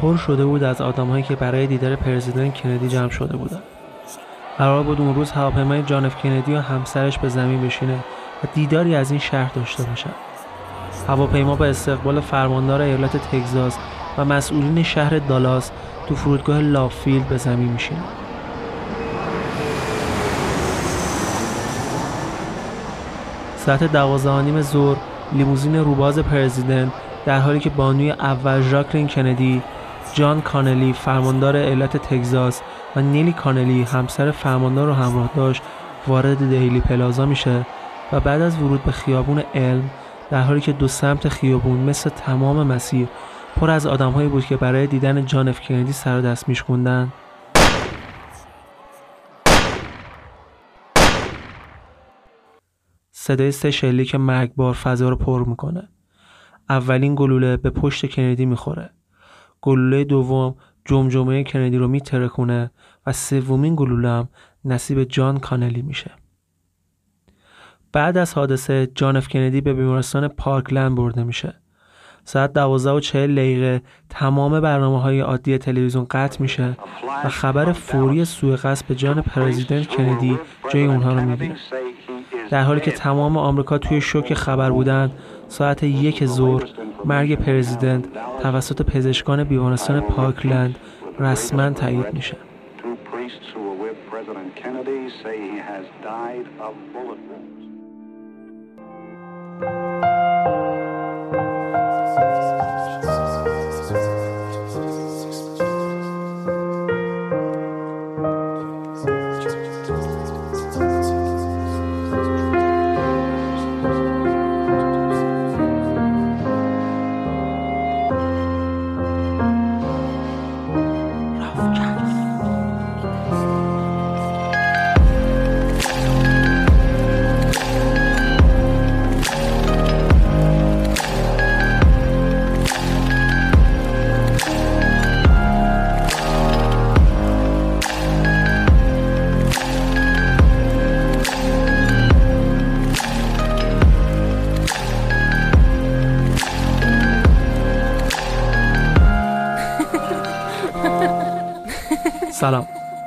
پر شده بود از آدمهایی که برای دیدار پرزیدنت کندی جمع شده بودند. قرار بود اون روز هواپیمای جان اف کندی و همسرش به زمین بشینه و دیداری از این شهر داشته باشن. هواپیما با استقبال فرماندار ایالت تگزاس و مسئولین شهر دالاس تو فرودگاه لاو فیلد به زمین میشینه. ساعت دوازده و نیم ظهر لیموزین روباز پرزیدنت در حالی که بانوی اول ژاکلین کندی جان کانلی فرماندار ایالت تگزاس و نیلی کانلی همسر فرماندار رو همراه داشت وارد دیلی پلازا میشه و بعد از ورود به خیابون علم در حالی که دو سمت خیابون مثل تمام مسیر پر از آدمهایی بود که برای دیدن جان اف کندی سر و دست میشکوندن. صدای سه شلیک مرگبار فضا رو پر می‌کنه. اولین گلوله به پشت کندی می‌خوره. گلوله دوم جمجمه کندی رو میترکونه و سومین گلوله هم نصیب جان کانلی میشه. بعد از حادثه جان اف کندی به بیمارستان پارکلند برده میشه. ساعت دوازده و چهل دقیقه تمام برنامه های عادی تلویزیون قطع میشه و خبر فوری سوء قصد به جان پرزیدنت کندی جای اونها رو می‌گیره در حالی که تمام آمریکا توی شوک خبر بودن ساعت یک ظهر مرگ پرزیدنت توسط پزشکان بیمارستان پارکلند رسما تایید میشه.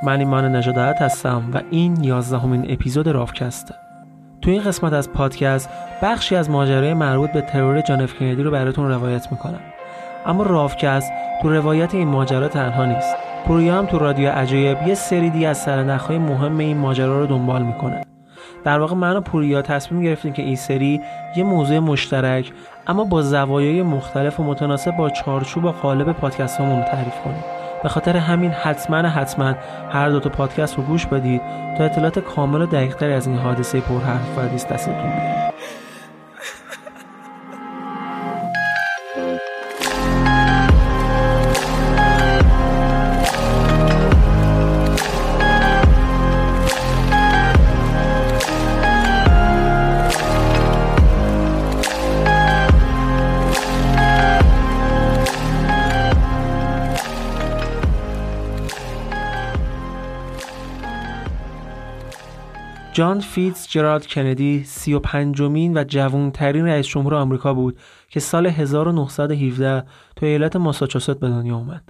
من ایمان نژادت هستم و این یازدهمین اپیزود رافکسته تو این قسمت از پادکست بخشی از ماجرای مربوط به ترور جان اف کندی رو براتون روایت می‌کنم. اما رافکست تو روایت این ماجرا تنها نیست. پرویا هم تو رادیو عجایب یه سری دیگه از سرنخهای مهم این ماجرا رو دنبال می‌کنه. در واقع من و پوریا تصمیم گرفتیم که این سری یه موضوع مشترک اما با زوایای مختلف و متناسب با چارچوب و قالب پادکست تعریف کنیم. به خاطر همین حتما حتما هر دو تا پادکست رو گوش بدید تا اطلاعات کامل و دقیقتری از این حادثه پرحرف و دستتون بیاد. جان فیتز جرالد کندی سی و پنجمین و جوانترین رئیس جمهور آمریکا بود که سال 1917 تو ایالت ماساچوست به دنیا اومد.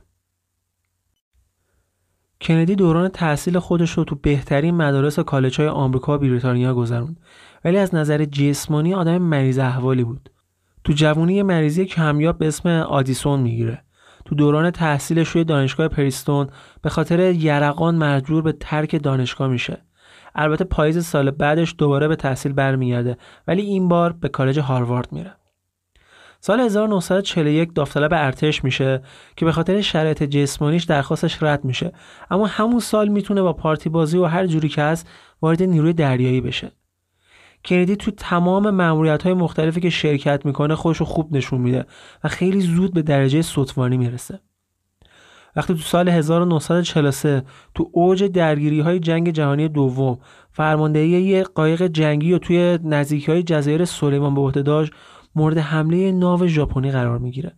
کندی دوران تحصیل خودش رو تو بهترین مدارس و کالج های آمریکا و بریتانیا گذروند ولی از نظر جسمانی آدم مریض احوالی بود. تو جوونی مریضی کمیاب به اسم آدیسون می‌گیره. تو دوران تحصیلش روی دانشگاه پریستون به خاطر یرقان مجبور به ترک دانشگاه میشه. البته پاییز سال بعدش دوباره به تحصیل برمیگرده ولی این بار به کالج هاروارد میره. سال 1941 داوطلب ارتش میشه که به خاطر شرایط جسمانیش درخواستش رد میشه اما همون سال می‌تونه با پارتی بازی و هر جوری که هست وارد نیروی دریایی بشه. کندی تو تمام معمولیت های مختلفی که شرکت می‌کنه خودش رو خوب نشون میده و خیلی زود به درجه سطوانی می‌رسه. وقتی تو سال 1943 تو اوج درگیری های جنگ جهانی دوم فرماندهی یه قایق جنگی و توی نزدیکی های جزایر سلیمان به عهده داشت مورد حمله ناو ژاپنی قرار می‌گیره.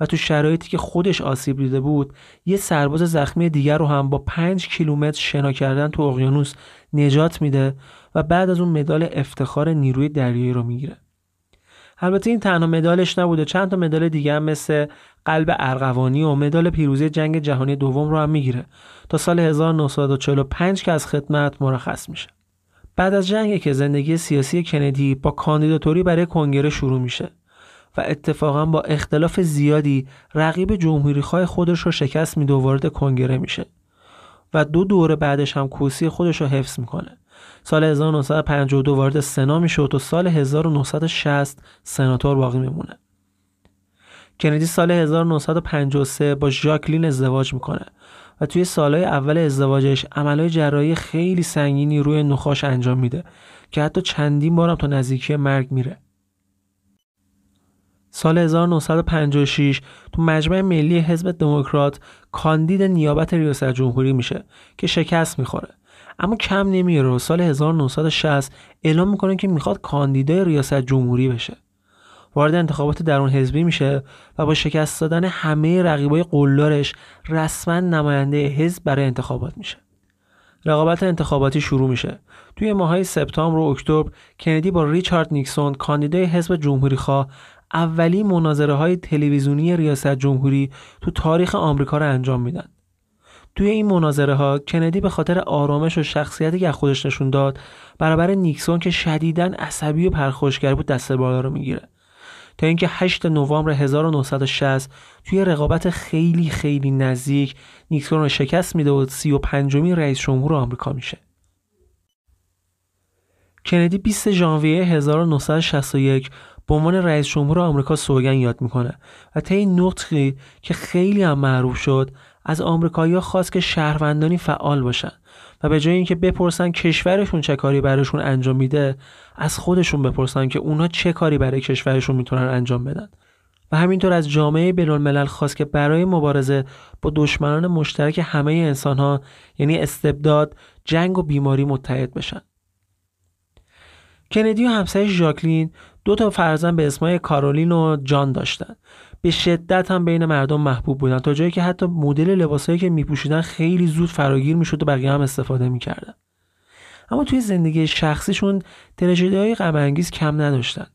و تو شرایطی که خودش آسیب دیده بود یه سرباز زخمی دیگر رو هم با 5 کیلومتر شنا کردن تو اقیانوس نجات میده و بعد از اون مدال افتخار نیروی دریایی رو می‌گیره. البته این تنها مدالش نبوده چند تا مدال دیگه هم مثل قلب ارغوانی و مدال پیروزی جنگ جهانی دوم رو هم می‌گیره تا سال 1945 که از خدمت مرخص میشه. بعد از جنگ که زندگی سیاسی کندی با کاندیداتوری برای کنگره شروع میشه و اتفاقا با اختلاف زیادی رقیب جمهوری خودش رو شکست میده و وارد کنگره میشه و دو دوره بعدش هم کوسی خودش رو حفظ می‌کنه. سال 1952 وارد سنا میشه و تا سال 1960 سناتور باقی میمونه. کندی سال 1953 با ژاکلین ازدواج می‌کنه و توی سالهای اول ازدواجش عملهای جراحی خیلی سنگینی روی نخاش انجام میده که حتی چندین بارم تا نزدیکی مرگ میره. سال 1956 تو مجمع ملی حزب دموکرات کاندید نیابت ریاست جمهوری میشه که شکست می‌خوره اما کم نمیره و سال 1960 اعلام می‌کنه که می‌خواد کاندیدای ریاست جمهوری بشه وارد انتخابات درون حزبی میشه و با شکست دادن همه رقیبای قلدرش رسما نماینده حزب برای انتخابات میشه. رقابت انتخاباتی شروع میشه. توی ماهای سپتامبر و اکتبر کندی با ریچارد نیکسون کاندیدای حزب جمهوری خواه اولین مناظره های تلویزیونی ریاست جمهوری تو تاریخ آمریکا رو انجام میدن. توی این مناظره ها کندی به خاطر آرامش و شخصیتی که خودش نشون داد برابر نیکسون که شدیداً عصبی و پرخوشگر بود دست بالا رو می‌گیره. تا اینکه 8 نوامبر 1960 توی رقابت خیلی خیلی نزدیک نیکسون رو شکست میده و 35 می رئیس جمهور آمریکا میشه. کندی 20 ژانویه 1961 به عنوان رئیس جمهور آمریکا سوگن یاد می‌کنه و طی نطقی که خیلی هم معروف شد از آمریکایی‌ها خواست که شهروندانی فعال باشن و به جای اینکه بپرسن کشورشون چه کاری براشون انجام میده از خودشون بپرسن که اونا چه کاری برای کشورشون می‌تونن انجام بدن و همینطور از جامعه بینالملل خواست که برای مبارزه با دشمنان مشترک همه انسان ها یعنی استبداد، جنگ و بیماری متحد بشن. کندی و همسایه ژاکلین دو تا فرزند به اسمای کارولین و جان داشتن به شدت هم بین مردم محبوب بودن. تا جایی که حتی مدل لباسایی که میپوشیدن خیلی زود فراگیر می‌شد و بقیه هم استفاده می‌کردن. اما توی زندگی شخصیشون تراژدی های غم کم نداشتن.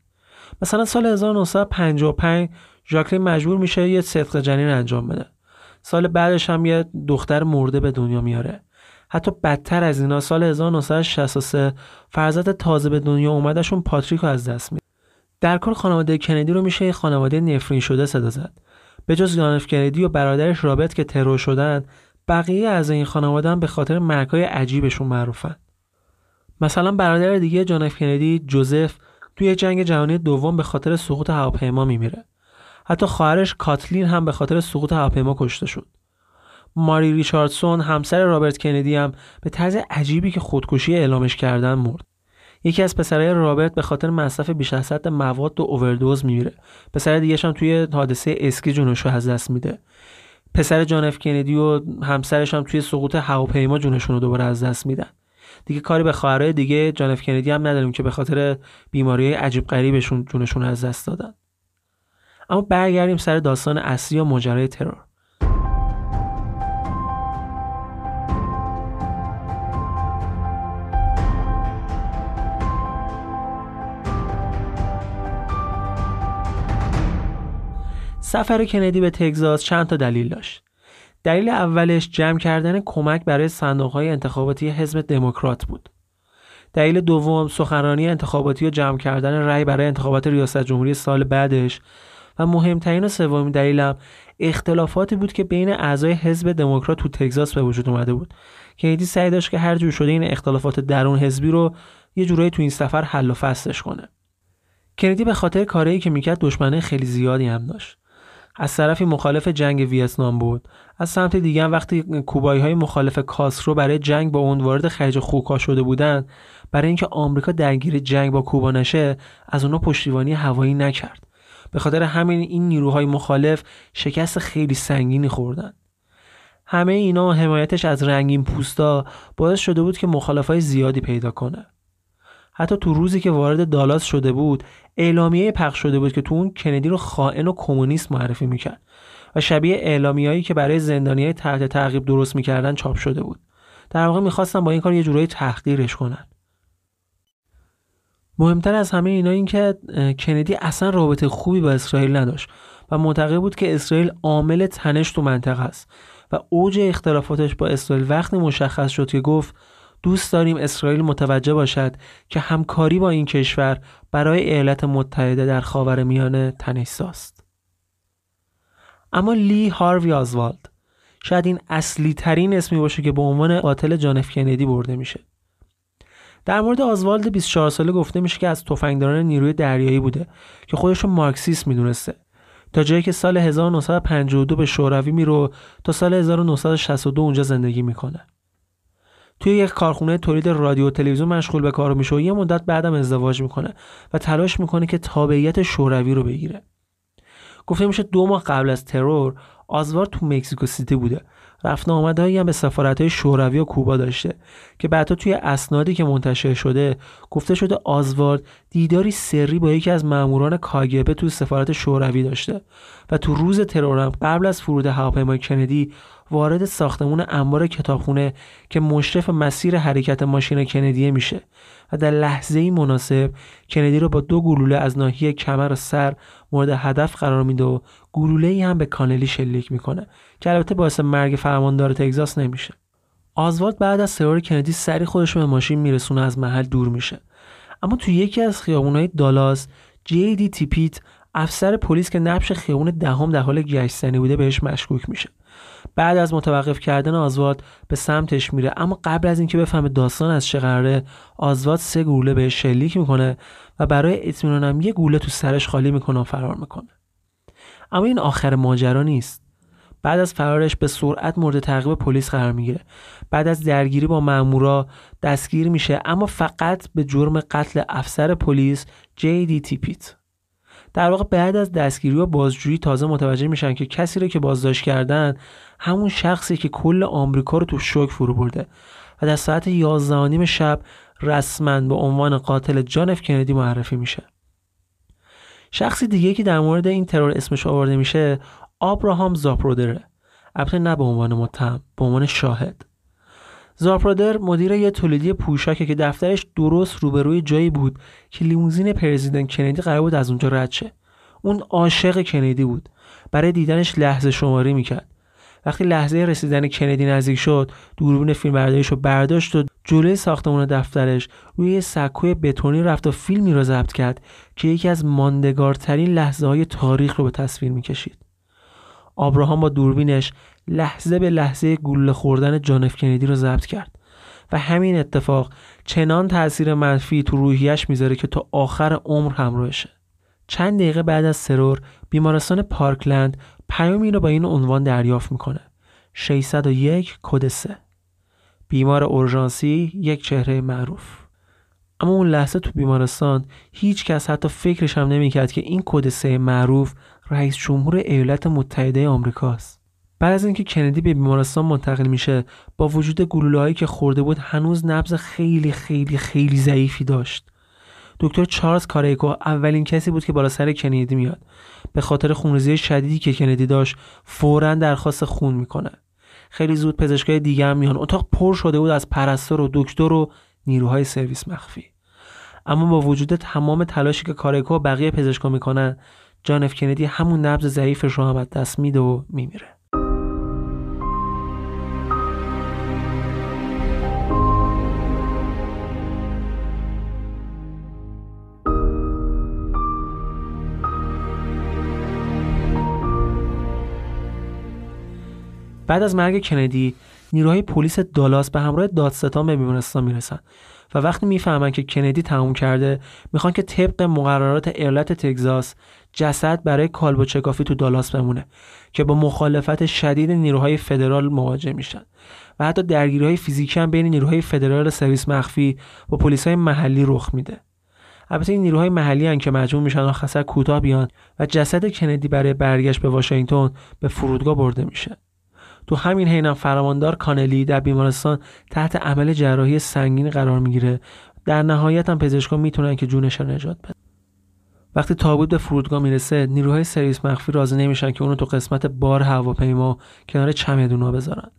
مثلا سال 1955 ژاکلین مجبور میشه یه صدق جنین انجام بده. سال بعدش هم یه دختر مرده به دنیا میاره. حتی بدتر از اینا سال 1963 فرزند تازه به دنیا اومدشون پاتریک از دست میده در کل خانواده کندی رو میشه خانواده نفرین شده صدا زد. به جز جانف کندی و برادرش رابرت که ترور شدن بقیه از این خانواده هم به خاطر مرگهای عجیبشون معروفن. مثلا برادر دیگه جانف کندی جوزف توی جنگ جهانی دوم به خاطر سقوط هواپیما میمیره. حتی خواهرش کاتلین هم به خاطر سقوط هواپیما کشته شد. ماری ریچاردسون همسر رابرت کندی هم به طرز عجیبی که خودکشی اعلامش کردن مرد. یکی از پسرای رابرت به خاطر مصرف بیش از حد مواد و اووردوز میمیره. پسر دیگه هم توی حادثه اسکی جونش رو از دست میده. پسر جان اف کندی و همسرش هم توی سقوط هواپیما جونشون رو دوباره از دست میدن. دیگه کاری به خواهرای دیگه جان اف کندی هم نداریم که به خاطر بیماری عجیب غریبشون جونشون از دست دادن. اما برگردیم سر داستان اصلی و ماجرای ترور. سفر کندی به تگزاس چند تا دلیل داشت. دلیل اولش جمع کردن کمک برای صندوقهای انتخاباتی حزب دموکرات بود. دلیل دوم سخنرانی انتخاباتی و جمع کردن رأی برای انتخابات ریاست جمهوری سال بعدش. و مهمترین و سومین دلیلم اختلافاتی بود که بین اعضای حزب دموکرات تو تگزاس به وجود اومده بود. کندی سعی داشت که هر جور شده این اختلافات درون حزبی رو یه جورایی تو این سفر حل و فصلش کنه. کندی به خاطر کاری که می‌کرد دشمنه خیلی زیادی هم داشت. از طرفی مخالف جنگ ویتنام بود. از سمت دیگه هم وقتی کوبایی های مخالف کاسرو برای جنگ با اون وارد خلیج خوکا شده بودند برای اینکه آمریکا درگیر جنگ با کوبا نشه از اونا پشتیبانی هوایی نکرد. به خاطر همین این نیروهای مخالف شکست خیلی سنگینی خوردن همه اینا حمایتش از رنگین پوستا باعث شده بود که مخالفای زیادی پیدا کنه. حتی تو روزی که وارد دالاس شده بود اعلامیه پخش شده بود که تو اون کندی رو خائن و کمونیست معرفی می‌کرد و شبیه اعلامیه‌ای که برای زندانیای تحت تعقیب درست می‌کردن چاپ شده بود. در واقع می‌خواستن با این کار یه جورایی تحقیرش کنن. مهمتر از همه اینا این که کندی اصلا رابطه خوبی با اسرائیل نداشت و معتقد بود که اسرائیل عامل تنش تو منطقه است و اوج اختلافاتش با اسرائیل وقتی مشخص شد که گفت دوست داریم اسرائیل متوجه باشد که همکاری با این کشور برای ایالات متحده در خاور میانه تنشساست. اما لی هاروی آزوالد شاید این اصلی ترین اسمی باشه که به عنوان قاتل جانف کندی برده میشه. در مورد آزوالد 24 ساله گفته میشه که از تفنگداران نیروی دریایی بوده که خودش رو مارکسیست می‌دونسته تا جایی که سال 1952 به شوروی میرو تا سال 1962 اونجا زندگی می‌کنه. توی یک کارخونه تولید رادیو و تلویزیون مشغول به کار میشه و یه مدت بعدم ازدواج می‌کنه و تلاش می‌کنه که تابعیت شوروی رو بگیره. گفته میشه دو ماه قبل از ترور آزوار تو مکزیکو سیتی بوده. رفت آمدهایی هم به سفارت های شوروی و کوبا داشته که بعدا توی اسنادی که منتشر شده گفته شده آزوارد دیداری سری با یکی از ماموران کاگبه تو سفارت شوروی داشته و تو روز ترورم قبل از فرود هواپیمای کندی وارد ساختمون انبار کتابخونه که مشرف مسیر حرکت ماشین کندی میشه و در لحظه مناسب کندی رو با دو گلوله از ناحیه کمر و سر مورد هدف قرار میده و گلوله ای هم به کانلی شلیک می‌کنه که البته باعث مرگ فرماندار تگزاس نمیشه. آزوالد بعد از ترور کندی سری خودش به ماشین میرسونه از محل دور میشه. اما تو یکی از خیابونهای دالاس جی دی تیپیت افسر پلیس که نبش خیابون دهم در حال گشتنی بوده بهش مشکوک میشه. بعد از متوقف کردن آزواد به سمتش میره. اما قبل از اینکه بفهمه داستان از چه قراره آزواد سه گوله بهش شلیک می‌کنه و برای اطمینانم یه گوله تو سرش خالی می‌کنه و فرار می‌کنه. اما این آخر ماجرا نیست. بعد از فرارش به سرعت مورد تعقیب پلیس قرار می‌گیره. بعد از درگیری با مامورا دستگیر میشه اما فقط به جرم قتل افسر پلیس جی دی تیپیت. در واقع بعد از دستگیری و بازجویی تازه متوجه میشن که کسی رو که بازداشت کردن همون شخصی که کل آمریکا رو تو شوک فرو برده. و در ساعت 11 شب رسما به عنوان قاتل جان اف کندی معرفی میشه. شخصی دیگه که در مورد این ترور اسمش آورده میشه آبراهام زاپرودره. البته نه به عنوان متهم به عنوان شاهد. زاپرودر مدیر یه تولیدی پوشاکه که دفترش درست روبروی جایی بود که لیموزین پرزیدنت کندی قرار بود از اونجا رد شه. اون عاشق کندی بود. برای دیدنش لحظه شماری می‌کرد. وقتی لحظه رسیدن کندی نزدیک شد دوربین فیلم رو برداشت و جلوی ساختمان دفترش روی سکوی بتونی رفت و فیلمی را ضبط کرد که یکی از ماندگارترین لحظه های تاریخ رو به تصویر می‌کشید. آبراهام با دوربینش لحظه به لحظه گلوله خوردن جانف کندی رو ضبط کرد. و همین اتفاق چنان تاثیر منفی تو روحیش می‌ذاره که تا آخر عمر همراهشه. چند دقیقه بعد از سرور بیمارستان پارکلند پیامی رو با این عنوان دریافت می‌کنه. 601 کد 3 بیمار اورژانسی یک چهره معروف. اما اون لحظه تو بیمارستان هیچ کس حتی فکرش هم نمی‌کرد که این کد 3 معروف رئیس جمهور ایالات متحده آمریکاست. بعد از اینکه کندی به بیمارستان منتقل میشه با وجود گلوله‌هایی که خورده بود هنوز نبض خیلی خیلی خیلی ضعیفی داشت. دکتر چارلز کاریکو اولین کسی بود که بالا سر کندی میاد. به خاطر خونریزی شدیدی که کندی داشت فورا درخواست خون می‌کنه. خیلی زود پزشکای دیگه میان. اتاق پر شده بود از پرستار و دکتر و نیروهای سرویس مخفی. اما با وجود تمام تلاشی که کاریکو بقیه پزشکا می‌کنن جان اف کندی همون نبض ضعیفش رو هم دست میده و میمیره. بعد از مرگ کندی نیروهای پلیس دالاس به همراه دادستان به بیمارستان می‌رسن. و وقتی می‌فهمن که کندی تموم کرده می‌خوان که طبق مقررات ایالت تگزاس جسد برای کالبو چکافی تو دالاس بمونه که با مخالفت شدید نیروهای فدرال مواجه میشن. و حتی درگیری های فیزیکی هم بین نیروهای فدرال سرویس مخفی با پلیس های محلی رخ میده. البته این نیروهای محلی هن که مجبور میشن آخر کوتاه بیان و جسد کندی برای برگشت به واشنگتن به فرودگاه برده میشه. تو همین حینم فرماندار کانلی در بیمارستان تحت عمل جراحی سنگین قرار می‌گیره. در نهایت هم پزشکان می‌تونن که جونش رو نجات بدن. وقتی تابوت به فرودگاه می‌رسه نیروهای سرویس مخفی راضی نمیشن که اونو تو قسمت بار هواپیما کنار چمدونا بذارن.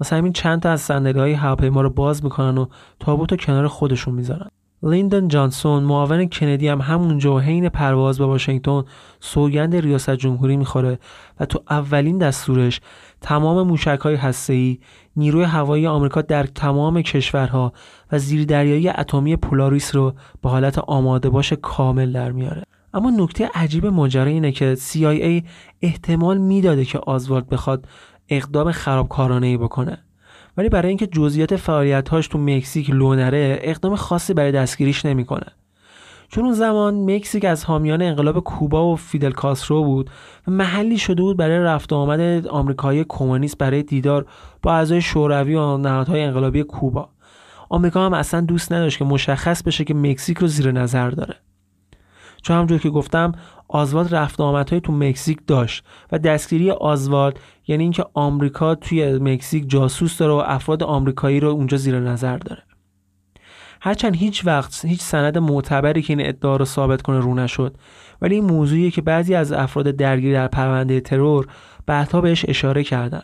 واسه همین چند تا از صندلی های هواپیما رو باز می‌کنن و تابوت رو کنار خودشون می‌ذارن. لیندن جانسون معاون کندی هم همونجا و حین پرواز به واشنگتن سوگند ریاست جمهوری می‌خوره و تو اولین دستورش تمام موشک های هسته‌ای نیروی هوایی آمریکا در تمام کشورها و زیردریایی اتمی پولاریس رو به حالت آماده باش کامل در میاره. اما نکته عجیب ماجرا اینه که CIA احتمال می‌داده که آزوالد بخواد اقدام خرابکارانه ای بکنه. ولی برای اینکه جزئیات فعالیت‌هاش تو مکزیک لو نره اقدام خاصی برای دستگیریش نمی‌کنه. چون اون زمان مکزیک از حامیان انقلاب کوبا و فیدل کاسترو بود و محلی شده بود برای رفت آمد آمریکایی کمونیست برای دیدار با اعضای شوروی و نهادهای انقلابی کوبا. آمریکا هم اصلا دوست نداشت که مشخص بشه که مکزیک رو زیر نظر داره. چون همونجور که گفتم آزوالد رفت آمدهای تو مکزیک داشت و دستگیری آزوالد یعنی اینکه آمریکا توی مکزیک جاسوس داره و افراد آمریکایی رو اونجا زیر نظر داره. هرچند هیچ وقت هیچ سند معتبری که این ادعا رو ثابت کنه رو نشد ولی این موضوعیه که بعضی از افراد درگیر در پرونده ترور بعدها بهش اشاره کردن.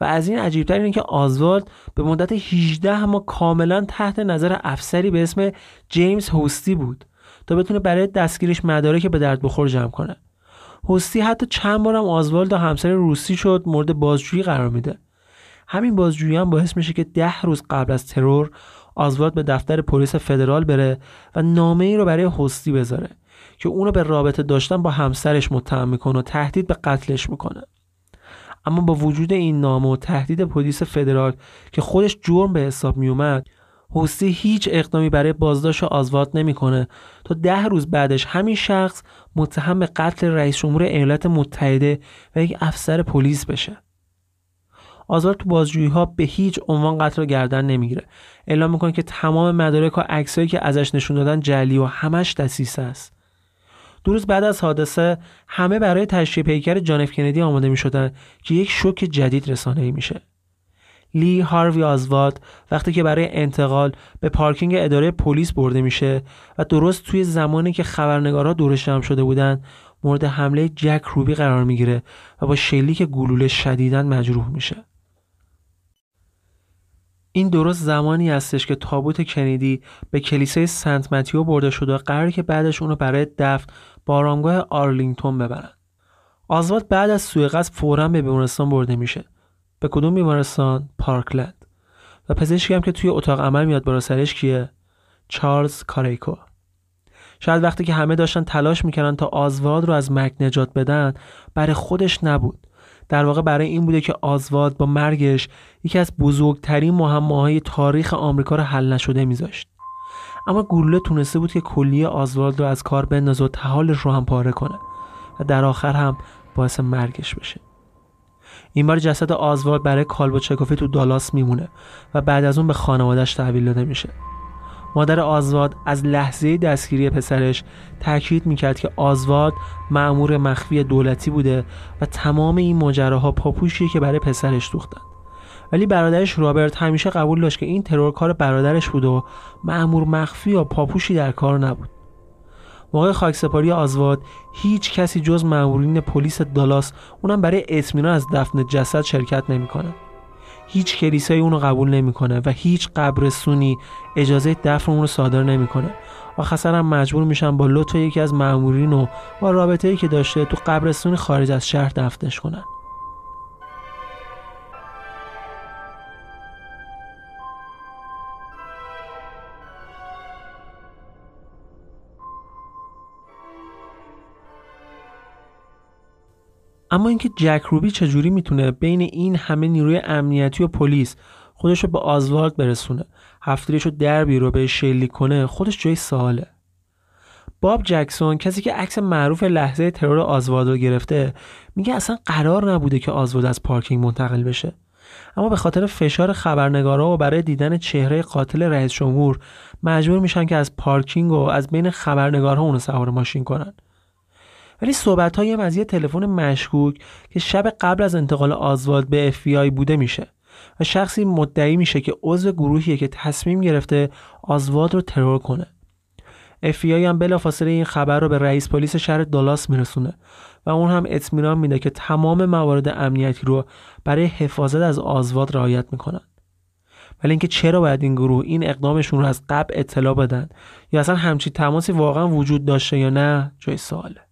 و از این عجیبتر اینه که آزوالد به مدت 18 ماه کاملا تحت نظر افسری به اسم جیمز هوستی بود تا بتونه برای دستگیرش مدارک به درد بخور جمع کنه. هوستی حتی چند بارم آزوالد و همسر روسی شد مورد بازجویی قرار میده. همین بازجویی هم باعث میشه که ده روز قبل از ترور آزوالد به دفتر پلیس فدرال بره و نامه ای رو برای هستی بذاره که اونو به رابطه داشتن با همسرش متهم می‌کنه و تهدید به قتلش می‌کنه. اما با وجود این نامه و تهدید پلیس فدرال که خودش جرم به حساب میومد هوستی هیچ اقدامی برای بازداشت آزوالد نمی‌کنه تا ده روز بعدش همین شخص متهم به قتل رئیس جمهور ایالات متحده و یک افسر پلیس بشه. آزار تو بازجویی ها به هیچ عنوان قتل گردن نمی‌گیره. اعلام می‌کنه که تمام مدارک و عکسایی که ازش نشون دادن جلی و همش دسیسه است. دو روز بعد از حادثه همه برای تشریح پیکر جان کندی آماده می که یک شوک جدید رسانه میشه. لی هاروی آزوالد وقتی که برای انتقال به پارکینگ اداره پلیس برده میشه و درست توی زمانی که خبرنگارها دورش جمع شده بودن مورد حمله جک روبی قرار می‌گیره و با شلیک گلوله شدیداً مجروح میشه. این درست زمانی هستش که تابوت کندی به کلیسای سنت متیو برده شده و قراره که بعدش اونو برای دفن به آرامگاه آرلینگتون ببرن. آزواد بعد از سوی قصد فورا به بیمارستان برده میشه. به کدوم بیمارستان؟ پارکلند. و پزشکی هم که توی اتاق عمل میاد برا سرش کیه؟ چارلز کاریکو. شاید وقتی که همه داشتن تلاش می‌کنن تا آزواد رو از مرگ نجات بدن برای خودش نبود. در واقع برای این بوده که آزواد با مرگش یکی از بزرگترین های تاریخ آمریکا رو حل نشده میذاشت. اما گلوله تونسته بود که کلیه آزوالد رو از کار بندازه و تحالش رو هم پاره کنه و در آخر هم باعث مرگش بشه. این بار جسد آزوالد برای کالبو چکوفی تو دالاس میمونه و بعد از اون به خانوادهش تحویل داده میشه. مادر آزواد از لحظه دستگیری پسرش تاکید می‌کرد که آزواد معمور مخفی دولتی بوده و تمام این ماجراها پاپوشیه که برای پسرش دوختن ولی برادرش رابرت همیشه قبول داشت که این ترور کار برادرش بود و معمور مخفی یا پاپوشی در کار نبود موقع خاکسپاری آزواد هیچ کسی جز مامورین پلیس دالاس اونم برای اطمینان از دفن جسد شرکت نمی‌کنه. هیچ کلیسایی اونو قبول نمی‌کنه و هیچ قبرستونی اجازه دفن اون رو صادر نمی‌کنه. آخر هم مجبور میشن با لطف یکی از مامورین و با رابطه ای که داشته تو قبرستون خارج از شهر دفنش کنن. اما اینکه جک روبی چجوری می‌تونه بین این همه نیروی امنیتی و پلیس خودش رو به آزوالد برسونه هفتریش رو در بیرو به شلیک کنه خودش جای سواله. باب جکسون کسی که عکس معروف لحظه ترور آزوالد رو گرفته میگه اصلا قرار نبوده که آزوالد از پارکینگ منتقل بشه. اما به خاطر فشار خبرنگارا و برای دیدن چهره قاتل رئیس جمهور مجبور میشن که از پارکینگ و از بین خبرنگارها اونو سوار ماشین کنن. ولی صحبت های از یه تلفن مشکوک که شب قبل از انتقال آزوالد به اف بوده میشه و شخصی مدعی میشه که عضو گروهیه که تصمیم گرفته آزوالد رو ترور کنه. اف هم بلافاصله این خبر رو به رئیس پلیس شهر دالاس میرسونه و اون هم اطمینان میده که تمام موارد امنیتی رو برای حفاظت از آزواد رعایت می‌کنن. ولی اینکه چرا باید این گروه این اقدامشون رو از قبل اطلاع بدن یا اصلا همچی تماسی واقعا وجود داشته یا نه جای سواله.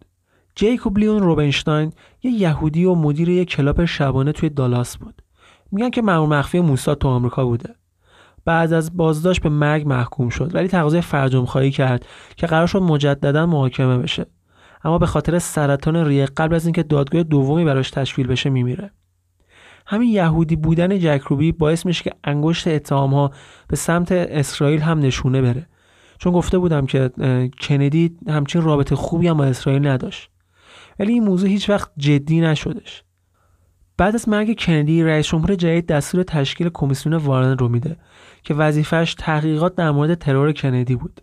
جیکوب لیون روبنشتاین یه یهودی و مدیر یک کلاب شبانه توی دالاس بود. میگن که مأمور مخفی موساد تو آمریکا بوده. بعد از بازداشت به مرگ محکوم شد ولی تقاضای فرجام خواهی کرد که قرار شد مجددا محاکمه بشه. اما به خاطر سرطان ریه قبل از اینکه دادگاه دومی براش تشکیل بشه میمیره. همین یهودی بودن جک روبی باعث میشه که انگشت اتهام ها به سمت اسرائیل هم نشونه بره. چون گفته بودم که کندی همچین رابطه خوبی هم با اسرائیل نداشت. ولی این موضوع هیچ وقت جدی نشدش. بعد از مرگ کندی رئیس جمهور جدید دستور تشکیل کمیسیون وارن رو میده که وظیفش تحقیقات در مورد ترور کندی بود.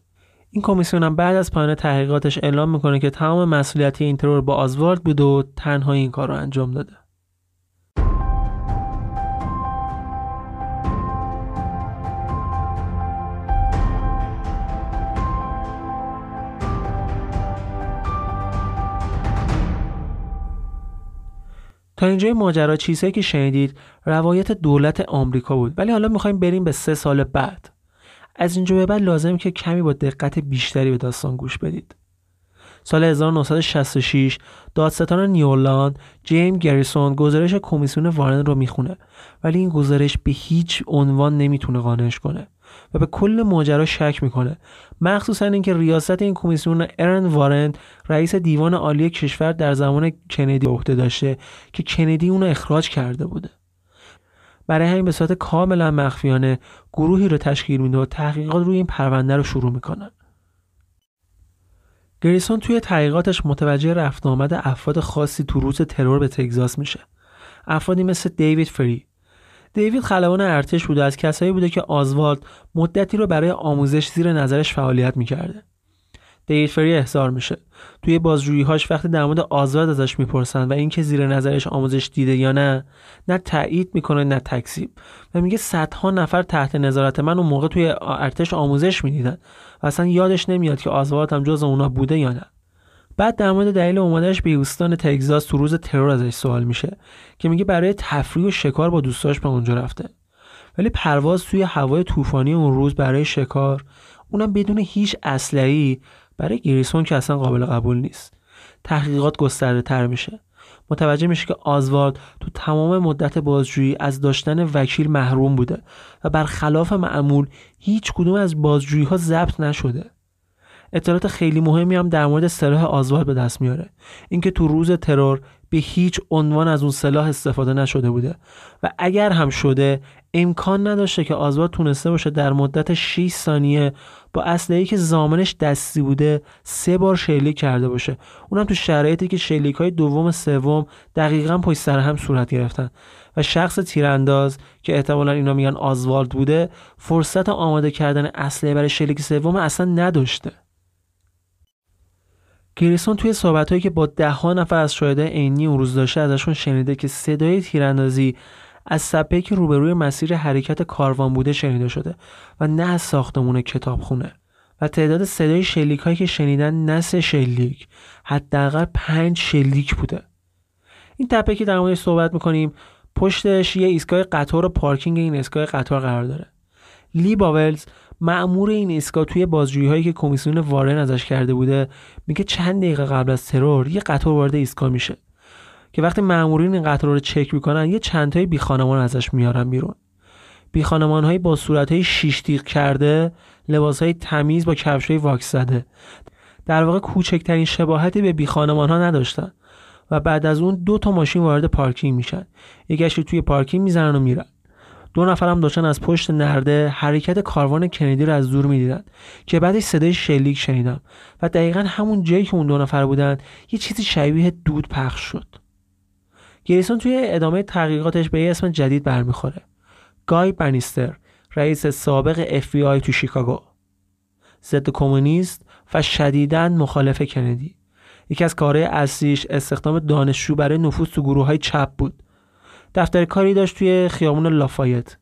این کمیسیون هم بعد از پایان تحقیقاتش اعلام می‌کنه که تمام مسئولیتی این ترور با آزوارد بود و تنها این کار رو انجام داده. تا اینجای ماجرا چیزهایی که شنیدید روایت دولت آمریکا بود. ولی حالا می‌خوایم بریم به سه سال بعد. از اینجا به بعد لازم که کمی با دقت بیشتری به داستان گوش بدید. سال 1966 دادستان نیولاند جیم گریسون گزارش کمیسیون وارن رو می‌خونه. ولی این گزارش به هیچ عنوان نمی‌تونه قانعش کنه. و به کل ماجرا شک می‌کنه. مخصوصا اینکه ریاست این کمیسیون ارن وارن رئیس دیوان عالی کشور در زمان کندی عهده داشته که کندی اونو اخراج کرده بوده. برای همین به صورت کاملا مخفیانه گروهی رو تشکیل میده و تحقیقات روی این پرونده رو شروع می‌کنن گریسون توی تحقیقاتش متوجه رفت آمد افراد خاصی تو روز ترور به تگزاس میشه. افرادی مثل دیوید فری دیوید خلبان ارتش بوده از کسایی بوده که آزوالد مدتی رو برای آموزش زیر نظرش فعالیت می‌کرده. دیوید فری احضار میشه. توی بازجوییهاش وقتی در مورد آزاد ازش می‌پرسن و اینکه زیر نظرش آموزش دیده یا نه نه تایید می‌کنه نه تکذیب. و میگه صدها نفر تحت نظارت من اون موقع توی ارتش آموزش می‌دیدن و اصلا یادش نمیاد که آزوالد هم جز اونا بوده یا نه. بعد در مورد دلیل اومدنش به هیوستان تگزاس تو روز ترور ازش سوال میشه که میگه برای تفریح و شکار با دوستاش به اونجا رفته. ولی پرواز توی هوای طوفانی اون روز برای شکار اونم بدون هیچ اسلحه‌ای برای گریسون که اصلا قابل قبول نیست. تحقیقات گسترده تر میشه. متوجه میشه که آزوالد تو تمام مدت بازجویی از داشتن وکیل محروم بوده و برخلاف معمول هیچ کدوم از بازجویی ها ضبط نشده. اطلاعات خیلی مهمی هم در مورد سلاح آزوالد به دست میاره. اینکه تو روز ترور به هیچ عنوان از اون سلاح استفاده نشده بوده و اگر هم شده امکان نداشته که آزوالد تونسته باشه در مدت 6 ثانیه با اسلحه‌ای که زامنش دستی بوده سه بار شلیک کرده باشه. اونم تو شرایطی که شلیک های دوم و سوم دقیقا پشت سر هم صورت گرفتن و شخص تیرانداز که احتمالا اینا میگن آزوالد بوده فرصت آماده کردن اسلحه برای شلیک سوم اصلا نداشته. گریسون توی صحبتهایی که با ده ها نفر از شاهدای عینی اون روز داشته ازشون شنیده که صدای تیراندازی از سپه که روبروی مسیر حرکت کاروان بوده شنیده شده و نه از ساختمون کتابخونه. و تعداد صدای شلیک هایی که شنیدن نه سه شلیک حداقل پنج شلیک بوده. این تپه که در موردش صحبت می‌کنیم پشتش یه ایستگاه قطار و پارکینگ این ایستگاه قطار قرار داره. لی باولز معمور این ایستگاه توی بازجویی که کمیسیون وارن ازش کرده بوده میگه چند دقیقه قبل از ترور یه قطار وارد ایستگاه میشه که وقتی مامورین این قطار رو چک می‌کنن یه چند تای بی خانمان ازش میارن بیرون. بی با صورت های شیش تیغ کرده لباس های تمیز با کفش های واکس زده. در واقع کوچکترین شباهتی به بی خانمان ها نداشتن و بعد از اون دو تا ماشین وارد پارکینگ میشن. یه گشت توی پارکینگ می‌زنن و میرن. دو نفرم داشتن از پشت نرده حرکت کاروان کندی رو از دور می‌دیدن که بعدش صدای شلیک شنیدن و دقیقا همون جایی که اون دو نفر بودن یه چیزی شبیه دود پخش شد. گریسون توی ادامه تحقیقاتش به یه اسم جدید برمیخوره. گای بنیستر رئیس سابق FBI تو شیکاگو. ضد کمونیست و شدیداً مخالف کندی. یکی از کارهای اصلیش استخدام دانشجو برای نفوذ تو گروه های چپ بود. دفتر کاری داشت توی خیابون لافایت.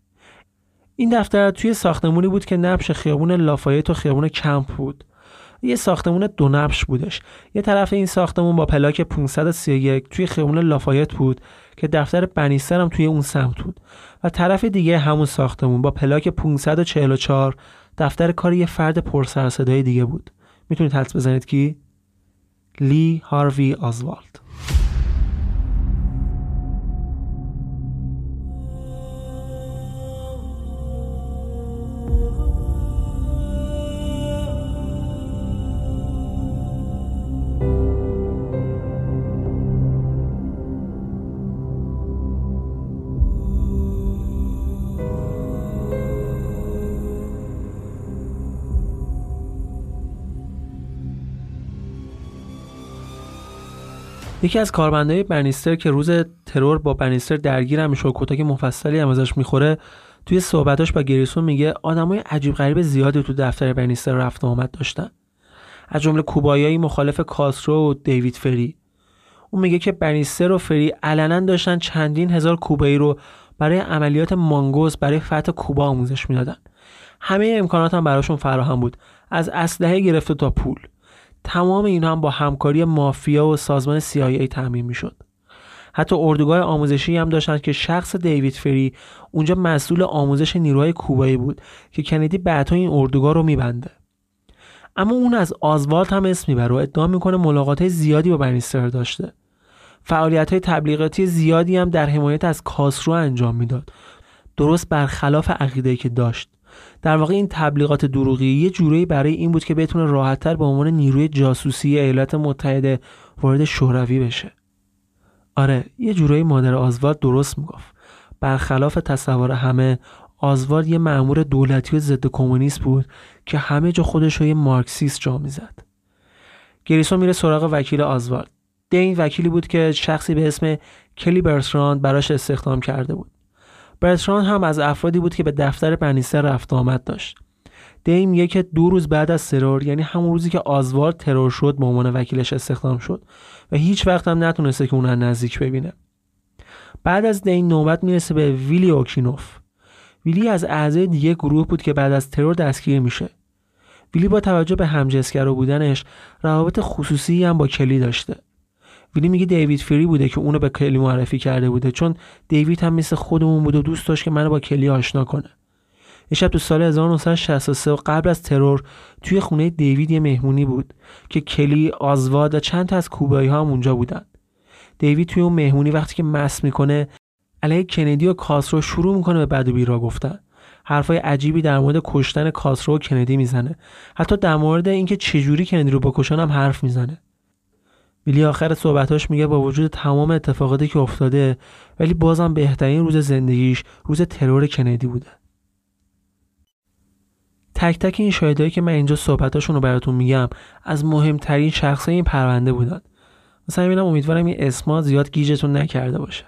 این دفتر توی ساختمونی بود که نبش خیابون لافایت و خیابون کمپ بود. یه ساختمون دو نبش بودش. یه طرف این ساختمون با پلاک 531 توی خیابون لافایت بود که دفتر بنیستر هم توی اون سمت بود. و طرف دیگه همون ساختمون با پلاک 544 دفتر کار یه فرد پرسر صدای دیگه بود. می‌تونید حدس بزنید کی؟ لی هاروی آزوالد. یکی از کارمندای بنیستر که روز ترور با بنیستر درگیر میشه و کتک مفصلی هم ازش می‌خوره توی صحبتاش با گریسون میگه آدمای عجیب غریب زیادی تو دفتر بنیستر رفت و آمد داشتن. از جمله کوبایایی مخالف کاسترو و دیوید فری. اون میگه که بنیستر و فری علنا داشتن چندین هزار کوبایی رو برای عملیات مانگوس برای فتح کوبا آموزش می‌دادن. همه امکانات هم براشون فراهم بود. از اسلحه گرفته تا پول. تمام اینها هم با همکاری مافیا و سازمان CIA تعمین می‌شد. حتی اردوگاه آموزشی هم داشتند که شخص دیوید فری اونجا مسئول آموزش نیروهای کوبایی بود که کندی بعدها این اردوگاه رو میبنده. اما اون از آزوالت هم اسم می‌بره و ادعا می‌کنه ملاقات زیادی با بنیستر داشته. فعالیت های تبلیغاتی زیادی هم در حمایت از کاسرو انجام می‌داد. درست برخلاف عقیده که داشت. در واقع این تبلیغات دروغی یه جورایی برای این بود که بتونه راحتتر به عنوان نیروی جاسوسی ایالات متحده وارد شوروی بشه. آره یه جورایی مادر آزوالد درست می‌گفت. برخلاف تصور همه آزوالد یه مأمور دولتی و ضد کمونیست بود که همه جا خودش رو یه مارکسیست جا می‌زد. گریسون میره سراغ وکیل آزوالد دین وکیلی بود که شخصی به اسم کلی برسراند براش استخدام کرده بود. برتران هم از افرادی بود که به دفتر بنیستر رفت آمد داشت. دیم که دو روز بعد از ترور یعنی همون روزی که آزوارد ترور شد به عنوان وکیلش استخدام شد و هیچ وقت هم نتونسته که اون نزدیک ببینه. بعد از دین نوبت می‌رسه به ویلی اوکینوف. ویلی از اعضای دیگه گروه بود که بعد از ترور دستگیر میشه. ویلی با توجه به همجنسگرا بودنش روابط خصوصی هم با کلی داشته. ویلی میگه دیوید فری بوده که اونو به کلی معرفی کرده بوده. چون دیوید هم مثل خودمون بود و دوست داشت که منو با کلی آشنا کنه. یه شب تو سال 1963 و قبل از ترور توی خونه دیوید یه مهمونی بود که کلی آزواد و چند تا از کوبایی ها هم اونجا بودن. دیوید توی اون مهمونی وقتی که مس می‌کنه علیه کندی و کاسرو شروع می‌کنه به بد و بیرا گفتن. حرفای عجیبی در مورد کشتن کاسرو و کندی می‌زنه. حتی در مورد اینکه چجوری کندی رو بکشن هم حرف می‌زنه. ویلی آخر صحبتاش میگه با وجود تمام اتفاقاتی که افتاده ولی بازم بهترین روز زندگیش روز ترور کندی بوده. تک تک این شاهدایی که من اینجا صحبتاشون رو براتون میگم از مهمترین شخصای این پرونده بودن. مثلا می‌بینم امیدوارم این اسما زیاد گیجتون نکرده باشه.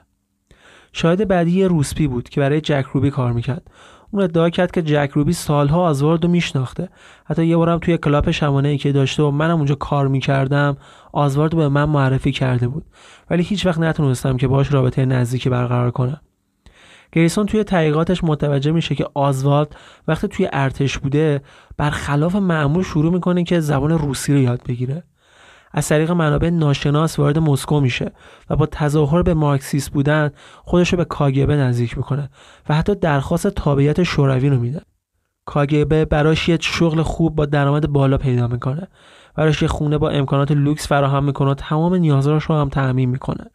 شاهد بعدی یه روسپی بود که برای جک روبی کار می‌کرد. اون ادعا کرد که جک روبی سالها آزوارد رو میشناخته. حتی یه بارم توی کلاب شبانه ای که داشته و منم اونجا کار می‌کردم آزوالد رو به من معرفی کرده بود. ولی هیچ وقت نتونستم که باش رابطه نزدیکی برقرار کنم. گریسون توی تحقیقاتش متوجه میشه که آزوالد وقتی توی ارتش بوده برخلاف معمول شروع می‌کنه که زبان روسی رو یاد بگیره. از طریق منابع ناشناس وارد مسکو میشه و با تظاهر به مارکسیست بودن خودش رو به کاگ‌ب نزدیک می‌کنه و حتی درخواست تابعیت شوروی رو میده. کاگبه براش یه شغل خوب با درآمد بالا پیدا می‌کنه. براش یه خونه با امکانات لوکس فراهم می‌کنه و تمام نیازاش رو هم تعمین می‌کنه.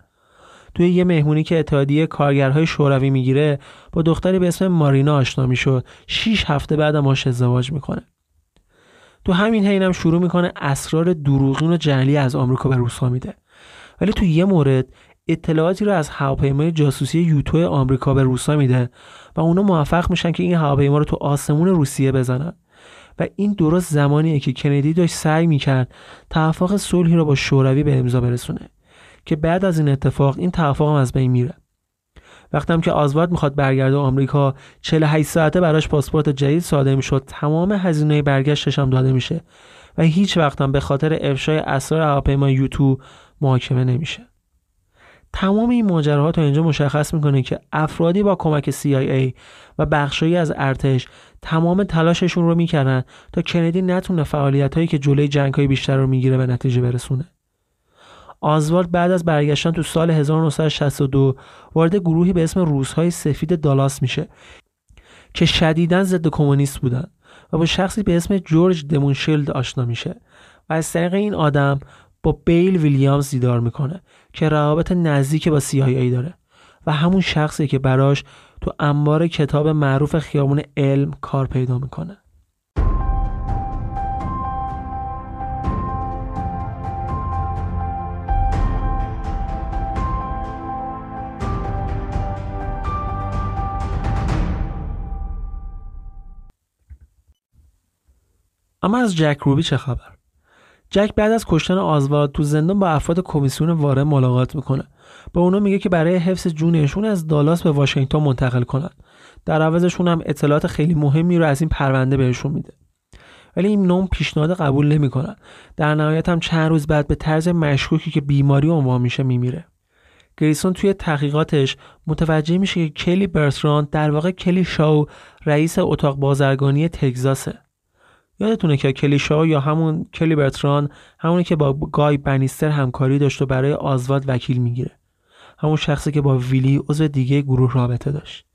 توی یه مهمونی که اتحادیه کارگرهای شوروی می‌گیره با دختری به اسم مارینا آشنا می‌شد. 6 هفته بعد ماش ازدواج می‌کنه. تو همین حینم شروع می‌کنه اسرار دروغین و جعلی از آمریکا به روسا میده. ولی تو یه مورد اطلاعاتی رو از هواپیمای جاسوسی یوتو آمریکا به روسا میده و اونا موفق میشن که این هواپیما رو تو آسمون روسیه بزنن. و این درست زمانیه که کندی داشت سعی می‌کرد توافق صلحی رو با شوروی به امضا برسونه که بعد از این اتفاق این توافق از بین میره. وقتی که آزوارد می‌خواد برگرده آمریکا 48 ساعته براش پاسپورت جدید صادر می‌شد. تمام هزینه برگشتش هم داده میشه و هیچ وقت هم به خاطر افشای اسرار هواپیما یوتو محاکمه نمیشه. تمام این ماجراها تا اینجا مشخص می‌کنه که افرادی با کمک CIA و بخشایی از ارتش تمام تلاششون رو می‌کردن تا کندی نتونه فعالیت هایی که جلوی جنگ های بیشتر رو می‌گیره به نتیجه برسونه. آزوالد بعد از برگشتن تو سال 1962 وارد گروهی به اسم روزهای سفید دالاس میشه که شدیدا ضد کمونیست بودن و با شخصی به اسم جورج دمونشیلد آشنا میشه و از طریق این آدم با بیل ویلیامز دیدار می‌کنه که روابط نزدیک با CIA داره و همون شخصی که براش تو انبار کتاب معروف خیابون علم کار پیدا می‌کنه. اما از جک روبی چه خبر؟ جک بعد از کشتن آزوارد تو زندان با افراد کمیسیون واره ملاقات می‌کنه. به اونا میگه که برای حفظ جونشون از دالاس به واشنگتن منتقل کنن. در عوضشون هم اطلاعات خیلی مهمی رو از این پرونده بهشون میده. ولی این نوم پیشنهاد قبول نمی‌کنن. در نهایت هم چند روز بعد به طرز مشکوکی که بیماری عنوان میشه میمیره. گریسون توی تحقیقاتش متوجه میشه که کلی برتراند در واقع کلی شاو رئیس اتاق بازرگانی تگزاسه. یادتونه که کلیشا یا همون کلی برتران همونی که با گای بنیستر همکاری داشت و برای آزواد وکیل می‌گیره. همون شخصی که با ویلی عضو دیگه گروه رابطه داشت.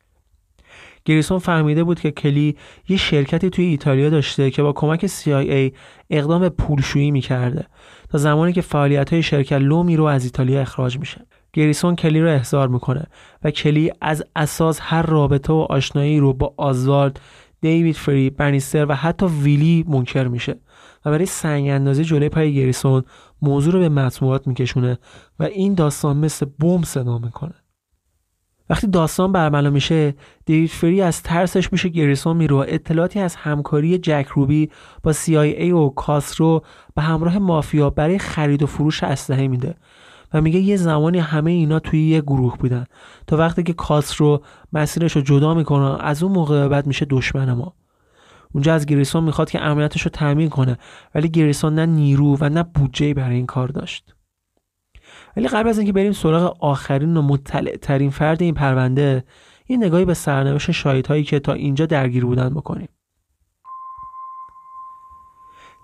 گریسون فهمیده بود که کلی یه شرکتی توی ایتالیا داشته که با کمک CIA اقدام پولشویی می‌کرده تا زمانی که فعالیت های شرکت لومی رو از ایتالیا اخراج میشه. گریسون کلی رو احضار می‌کنه و کلی از اساس هر رابطه و آشنایی رو با آزوالد دیوید فری بنیستر و حتی ویلی منکر میشه. و برای سنگ اندازی جلوی پای گریسون موضوع رو به مطبوعات میکشونه و این داستان مثل بمب صدا می‌کنه. وقتی داستان برملا میشه دیوید فری از ترسش میشه گریسون میره و اطلاعاتی از همکاری جک روبی با CIA و کاسرو به همراه مافیا برای خرید و فروش اسلحه میده. و میگه یه زمانی همه اینا توی یه گروه بودن. تا وقتی که کاسرو مسیرش رو جدا می‌کنه از اون موقع بعد میشه دشمن ما. اونجا از گریسون می‌خواد که امنیتش رو تامین کنه ولی گریسون نه نیرو و نه بودجه برای این کار داشت. ولی قبل از اینکه بریم سراغ آخرین و مطلع ترین فرد این پرونده یه نگاهی به سرنوشت شاهدهایی که تا اینجا درگیر بودن بکنیم.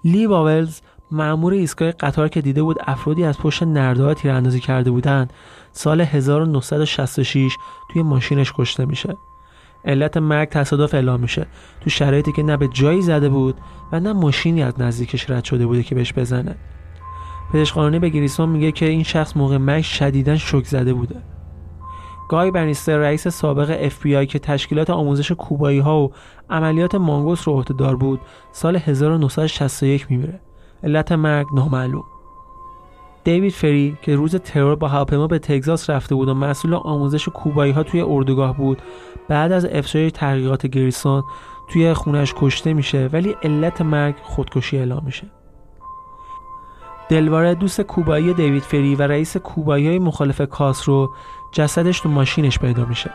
لی باولز معمور ایستگاه قطار که دیده بود افرادی از پشت نرده‌ها تیراندازی کرده بودند سال 1966 توی ماشینش کشته میشه. علت مرگ تصادف اعلام میشه. تو شرایطی که نه به جایی زده بود و نه ماشینی از نزدیکش رد شده بوده که بهش بزنه. قانونی به گریسون میگه که این شخص موقع مرگ شدیدا شوک زده بوده. گای بنیستر رئیس سابق FBI که تشکیلات آموزش کوبایی ها و عملیات مانگوس رو عهدهدار بود سال 1961 میمیره علت مرگ نامعلوم. دیوید فری که روز ترور با هواپیما به تگزاس رفته بود و مسئول آموزش کوبایی ها توی اردوگاه بود بعد از افشای تحقیقات گریسون توی خونش کشته میشه ولی علت مرگ خودکشی اعلام میشه. دلواره دوست کوبایی دیوید فری و رئیس کوبایی های مخالف کاسرو جسدش تو ماشینش پیدا میشه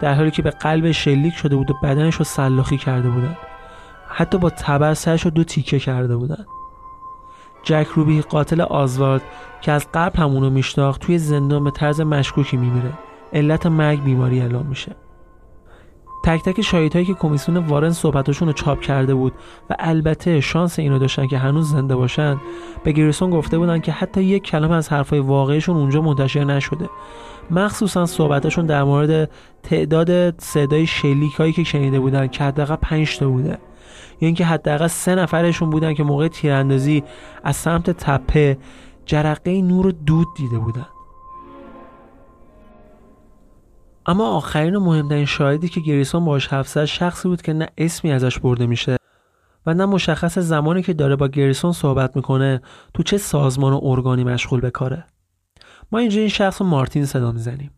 در حالی که به قلب شلیک شده بود و بدنش رو سلاخی کرده بودن. حتی با تبر سرش رو دو تیکه کرده بودن. جک روبی قاتل آزوارد که از قبل همونو میشناخت توی زندان به طرز مشکوکی میمیره. علت مرگ بیماری اعلام میشه. تک تک شاهدهایی که کمیسیون وارن صحبتاشون رو چاپ کرده بود و البته شانس اینو داشتن که هنوز زنده باشن به گریسون گفته بودن که حتی یک کلمه از حرفای واقعیشون اونجا منتشر نشده. مخصوصا صحبتشون در مورد تعداد صدای شلیک هایی که شنیده بودن که حداقل 5 تا بوده. اینکه حداقل سه نفرشون بودن که موقع تیراندازی از سمت تپه جرقه نور دود دیده بودن. اما آخرین و مهمترین شاهدی که گریسون باش حرف شخصی بود که نه اسمی ازش برده میشه و نه مشخص زمانی که داره با گریسون صحبت می‌کنه تو چه سازمان و ارگانی مشغول به کاره. ما اینجا این شخص رو مارتین صدا می‌زنیم.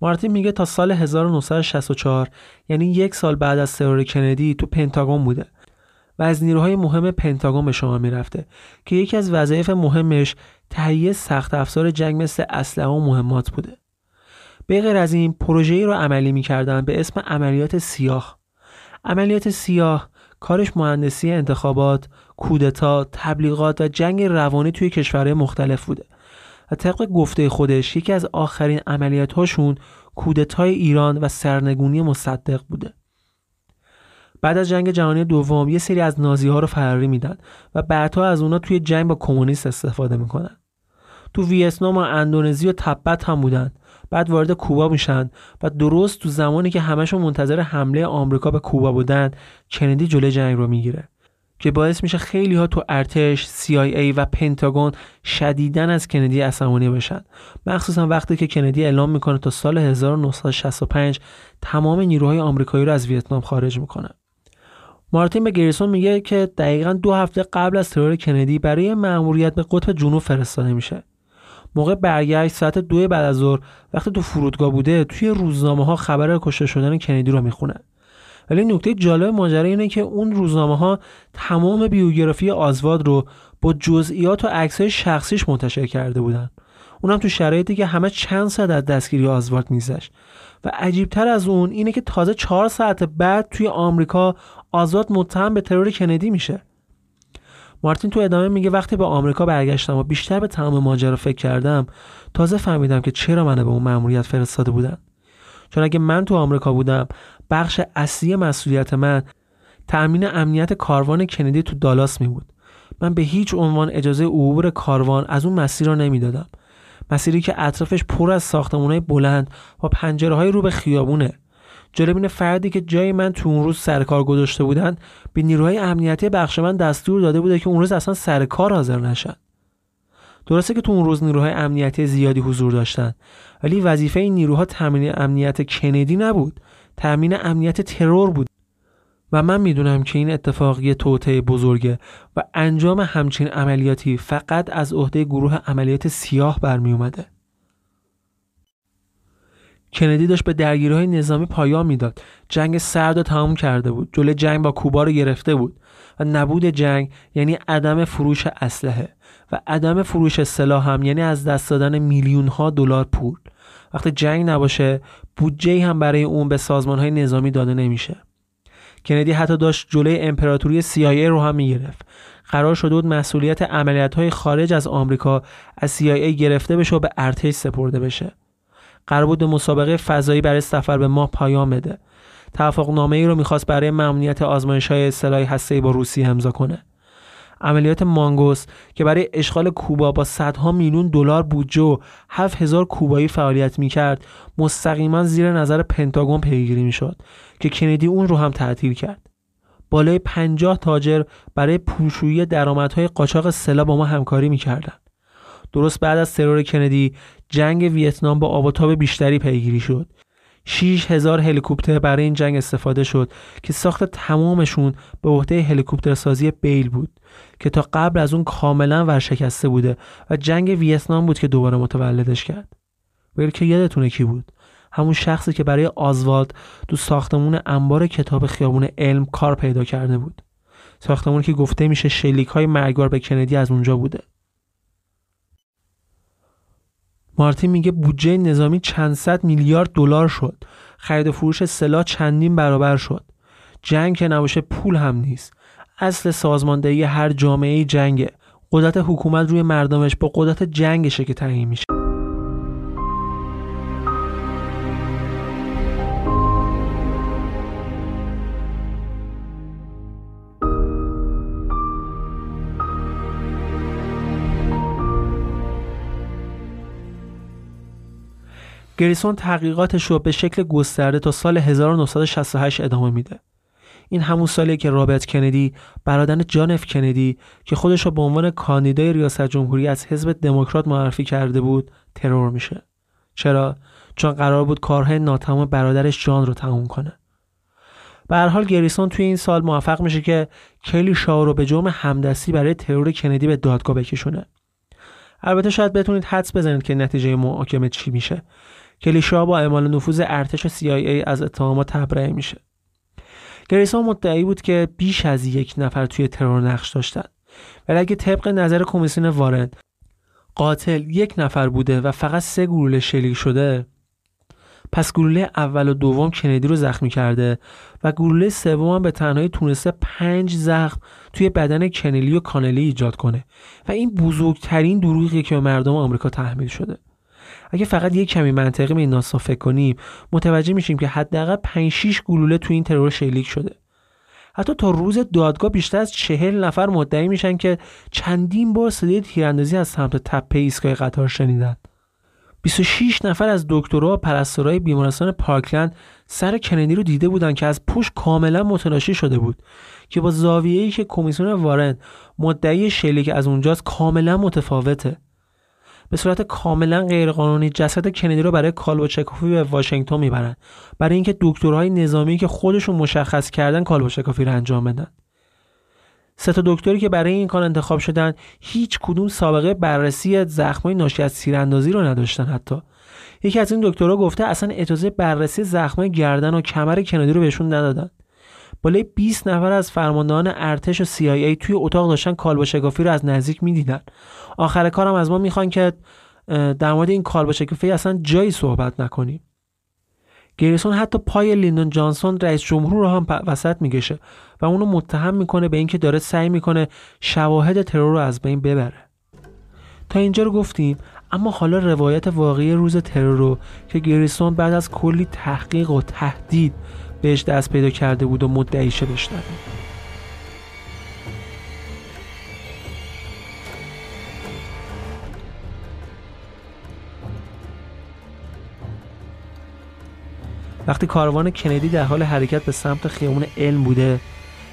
مارتین میگه تا سال 1964 یعنی یک سال بعد از ترور کندی تو پنتاگون بوده. و از نیروهای مهم پنتاگون به شما می‌رفته که یکی از وظایف مهمش تهیه سخت افزار جنگ مثل اسلحه و مهمات بوده. به غیر از این پروژه‌ای رو عملی می‌کردن به اسم عملیات سیاه. عملیات سیاه کارش مهندسی انتخابات، کودتا، تبلیغات و جنگ روانی توی کشورهای مختلف بوده و طبق گفته خودش یکی از آخرین عملیات هاشون کودتای ایران و سرنگونی مصدق بوده. بعد از جنگ جهانی دوم یه سری از نازی ها رو فراری میدن و بعدها از اونا توی جنگ با کمونیست استفاده می‌کنن. تو ویتنام و اندونزی و تبت هم بودن. بعد وارد کوبا میشن و درست تو زمانی که همشون منتظر حمله آمریکا به کوبا بودن کندی جلوی جنگ رو می‌گیره که باعث میشه خیلی ها تو ارتش، CIA و پنتاگون شدیدن از کندی عصبانی بشن. مخصوصا وقتی که کندی اعلام می‌کنه تا سال 1965 تمام نیروهای آمریکایی رو از ویتنام خارج می‌کنه. مارتین به گریسون میگه که دقیقا دو هفته قبل از ترور کندی برای مأموریت به قطب جنوب فرستاده میشه. موقع برگشت ساعت دو بعد از ظهر وقتی تو فرودگاه بوده توی روزنامه ها خبر کشته شدن کندی رو می‌خونه. ولی نکته جالب ماجرا اینه که اون روزنامه ها تمام بیوگرافی آزواد رو با جزئیات و عکسهای شخصیش منتشر کرده بودن. اونم تو شرایطی که همه چند ساعت از دستگیری آزوارد میگذشت. و عجیبتر از اون اینه که تازه چهار ساعت بعد توی آمریکا آزاد متهم به ترور کندی میشه. مارتین تو ادامه میگه وقتی به آمریکا برگشتم و بیشتر به تمام ماجرا فکر کردم تازه فهمیدم که چرا منو به اون مأموریت فرستاده بودن. چون اگه من تو آمریکا بودم بخش اصلی مسئولیت من تأمین امنیت کاروان کندی تو دالاس می بود من به هیچ عنوان اجازه عبور کاروان از اون مسیر رو نمی‌دادم. مسیری که اطرافش پر از ساختمانهای بلند با پنجره های رو به خیابونه. جلبین فردی که جای من تو اون روز سر کار گذاشته بودن به نیروهای امنیتی بخش من دستور داده بوده که اون روز اصلا سر کار حاضر نشن. درسته که تو اون روز نیروهای امنیتی زیادی حضور داشتن ولی وظیفه این نیروها تامین امنیت کندی نبود. تامین امنیت ترور بود. و من می‌دونم که این اتفاق یه توطعه بزرگه و انجام همچین عملیاتی فقط از عهده گروه عملیات سیاه برمی اومده. کندی داشت به درگیری های نظامی پایان می‌داد. جنگ سرد رو تمام کرده بود. جلوی جنگ با کوبا رو گرفته بود. و نبود جنگ یعنی عدم فروش اسلحه و عدم فروش سلاح هم یعنی از دست دادن میلیون ها دلار پول. وقتی جنگ نباشه بودجه هم برای اون به سازمان های نظامی داده نمیشه. کندی حتی داشت جلوی امپراتوری CIA رو هم می‌گرفت. قرار شده بود مسئولیت عملیات خارج از آمریکا از CIA گرفته بشه و به ارتش سپرده بشه. قرار بود مسابقه فضایی برای سفر به ماه پایان بده. توافق نامه ای رو می‌خواست برای ممنوعیت آزمایش های سلاح هسته با روسیه امضا کنه. عملیات مانگوس که برای اشغال کوبا با صدها میلیون دلار بودجه و 7000 کوبایی فعالیت می‌کرد مستقیما زیر نظر پنتاگون پیگیری می‌شد که کندی اون رو هم تعطیل کرد. بالای 50 تاجر برای پوشویی درآمدهای قاچاق سلاح با ما همکاری می‌کردند. درست بعد از ترور کندی جنگ ویتنام با آب بیشتری پیگیری شد. 6 هزار هلیکوپتر برای این جنگ استفاده شد که ساخت تمامشون به عهده هلیکوپتر سازی بیل بود که تا قبل از اون کاملا ورشکسته بوده و جنگ ویتنام بود که دوباره متولدش کرد. بیل که یادتونه کی بود؟ همون شخصی که برای آزوالد تو ساختمون انبار کتاب خیابون علم کار پیدا کرده بود. ساختمون که گفته میشه شلیک های مرگبار به کندی از اونجا بوده. مارتین میگه بودجه نظامی چند صد میلیارد دلار شد. خرید و فروش سلاح چندین برابر شد. جنگ که نباشه پول هم نیست. اصل سازماندهی هر جامعه جنگه. قدرت حکومت روی مردمش با قدرت جنگشه که تعیین میشه. گریسون تحقیقاتش رو به شکل گسترده تا سال 1968 ادامه میده. این همون سالیه که رابرت کندی برادر جان اف کندی که خودش رو به عنوان کاندیدای ریاست جمهوری از حزب دموکرات معرفی کرده بود ترور میشه. چرا؟ چون قرار بود کارهای ناتمام برادرش جان رو تموم کنه. به هر حال گریسون توی این سال موفق میشه که کلی شاو رو به جرم همدستی برای ترور کندی به دادگاه بکشونه. البته شاید بتونید حدس بزنید که نتیجه محاکمه چی میشه کلیشا با اعمال نفوذ ارتش CIA از اتهامات تبرئه میشه. گریسون مدعی بود که بیش از یک نفر توی ترور نقش داشتن. ولی اگه طبق نظر کمیسیون وارن قاتل یک نفر بوده و فقط سه گلوله شلیک شده پس گلوله اول و دوم کندی رو زخمی کرده و گلوله سوم هم به تنهایی تونسته پنج زخم توی بدن کنلی و کانلی ایجاد کنه. و این بزرگترین دروغیه که به مردم آمریکا تحمیل شده. اگه فقط یک کمی منطقی به این ناسا فکر کنیم متوجه میشیم که حداقل 5 6 گلوله تو این ترور شلیک شده. حتی تا روز دادگاه بیشتر از چهل نفر مدعی میشن که چندین بار صدای تیراندازی از سمت تپه ایستگاه قطار شنیدن. 26 نفر از دکترها و پرستارای بیمارستان پارکلند سر کندی رو دیده بودن که از پشت کاملا متلاشی شده بود که با زاویه‌ای که کمیسیون وارن مدعی شلیک از اونجاست کاملا متفاوته. به صورت کاملا غیرقانونی جسد کندی رو برای کالبوچکوفی به واشنگتن می‌برن. برای اینکه دکترهای نظامی که خودشون مشخص کردن کالبوچکوفی رو انجام بدن. سه تا دکتری که برای این کار انتخاب شدن هیچ کدوم سابقه بررسی زخمای ناشی از تیراندازی رو نداشتن حتی. یکی از این دکترها گفته اصلا اجازه بررسی زخمای گردن و کمر کندی رو بهشون ندادن. بالای 20 نفر از فرماندهان ارتش و CIA توی اتاق داشتن کالبا شکافی رو از نزدیک می‌دیدن. آخر کارم از ما می‌خوان که در مورد این کالبا شکافی اصلا جایی صحبت نکنیم. گریسون حتی پای لیندون جانسون رئیس جمهور رو هم وسط میگشه و اونو متهم می‌کنه به اینکه داره سعی می‌کنه شواهد ترور رو از بین ببره. تا اینجا رو گفتیم اما حالا روایت واقعی روز ترور رو که گریسون بعد از کلی تحقیق و تهدید بهش دست پیدا کرده بود و مدعیشه بشنویم وقتی کاروان کندی در حال حرکت به سمت خیابون علم بوده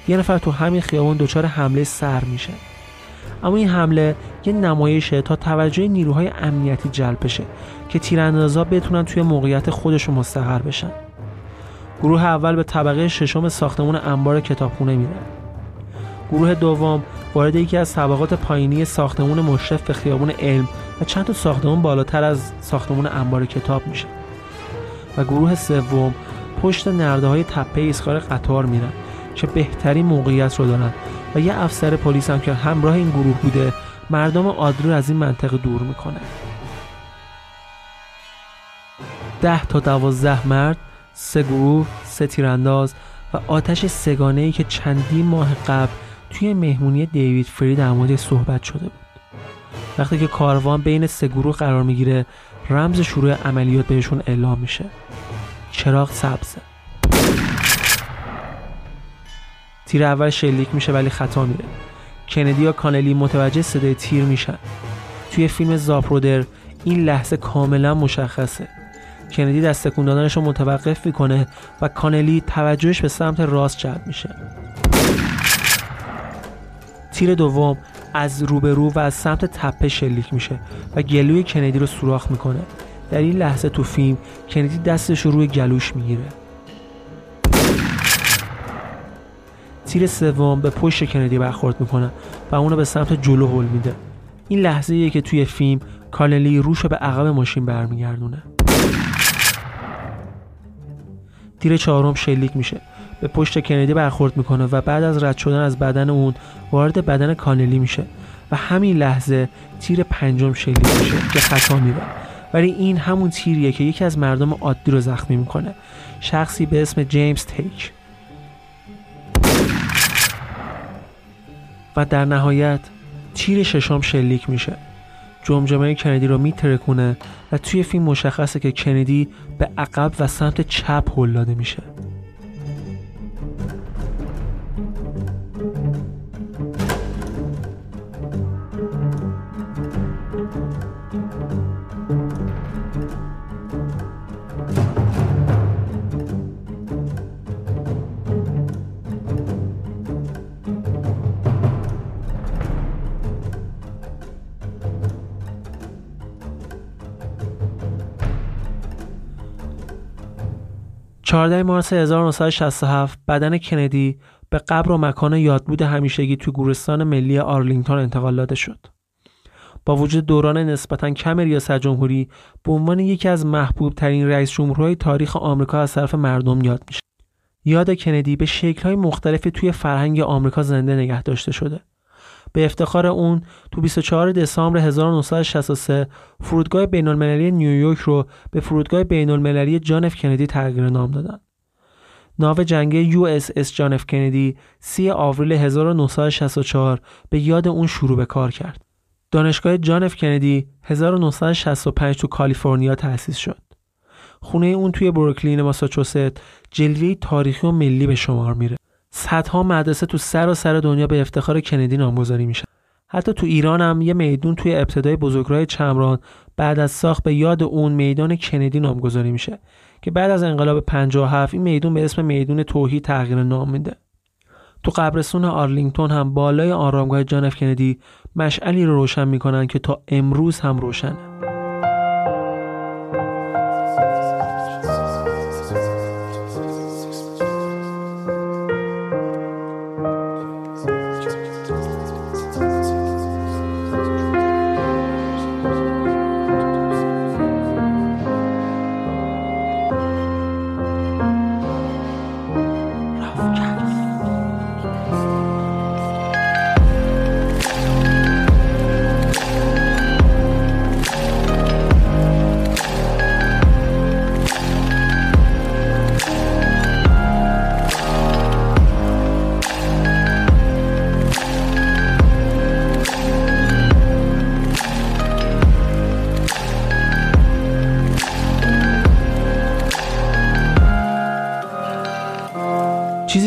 یه نفر تو همین خیابون دچار حمله سر میشه. اما این حمله یه نمایشه تا توجه نیروهای امنیتی جلب بشه که تیراندازا بتونن توی موقعیت خودشون مستقر بشن. گروه اول به طبقه ششم ساختمون انبار کتابخونه میره گروه دوم وارد یکی از طبقات پایینی ساختمون مشرف به خیابون علم و چند تا ساختمون بالاتر از ساختمون انبار کتاب میشه. و گروه سوم پشت نرده های تپه ایستگاه قطار میرن که بهترین موقعیت رو دارن و یه افسر پلیس هم که همراه این گروه بوده مردم عادی رو از این منطقه دور می‌کنه. ده تا دوازده مرد سه گروه سه تیرانداز و آتش سگانه ای که چندین ماه قبل توی مهمونی دیوید فری در مورد صحبت شده بود. وقتی که کاروان بین سه گروه قرار می‌گیره رمز شروع عملیات بهشون اعلام میشه. چراغ سبزه. تیر اول شلیک میشه ولی خطا میره. کندی یا کانلی متوجه صدای تیر میشن. توی فیلم زاپرودر این لحظه کاملا مشخصه. کندی دست تکون رو متوقف می‌کنه و کانلی توجهش به سمت راست جلب میشه. تیر دوم از روبرو و از سمت تپه شلیک میشه و گلوی کندی رو سوراخ می‌کنه. در این لحظه تو فیلم کندی دستش رو روی گلوش می‌گیره. تیر سوم به پشت کندی برخورد می‌کنه و اونو به سمت جلو هل میده. این لحظه ایه که توی فیلم کالنلی روش رو به عقب ماشین برمیگردونه. تیر چهارم شلیک میشه. به پشت کندی برخورد می‌کنه و بعد از رد شدن از بدن اون وارد بدن کانلی میشه و همین لحظه تیر پنجم شلیک میشه که خطا میره ولی این همون تیریه که یکی از مردم عادی رو زخمی می‌کنه. شخصی به اسم جیمز تیک و در نهایت تیر ششم شلیک میشه. جمجمه کندی رو میترکونه و توی فیلم مشخصه که کندی به عقب و سمت چپ هل داده میشه. چهارده مارس 1967 بدن کندی به قبر و مکان یادبود همیشگی توی گورستان ملی آرلینگتون انتقال داده شد. با وجود دوران نسبتا کم ریاست جمهوری به عنوان یکی از محبوب ترین رئیس جمهورهای تاریخ آمریکا از طرف مردم یاد میشه. یاد کندی به شکل‌های مختلفی توی فرهنگ آمریکا زنده نگه داشته شده. به افتخار اون تو 24 دسامبر 1963 فرودگاه بین المللی نیویورک رو به فرودگاه بین المللی جان اف کندی تغییر نام دادن. ناو جنگی اس جان اف کندی 3 آوریل 1964 به یاد اون شروع به کار کرد. دانشگاه جان اف کندی 1965 تو کالیفرنیا تأسیس شد. خونه اون توی بروکلین ماساچوست جلوه تاریخی و ملی به شمار میره. صدها مدرسه تو سرتاسر دنیا به افتخار کندی نامگذاری میشن. حتی تو ایران هم یه میدون توی ابتدای بزرگراه چمران بعد از ساخت به یاد اون میدان کندی نامگذاری میشه که بعد از انقلاب 57 این میدون به اسم میدون توحید تغییر نام میده. تو قبرستون آرلینگتون هم بالای آرامگاه جان اف کندی مشعلی رو روشن می‌کنن که تا امروز هم روشنه.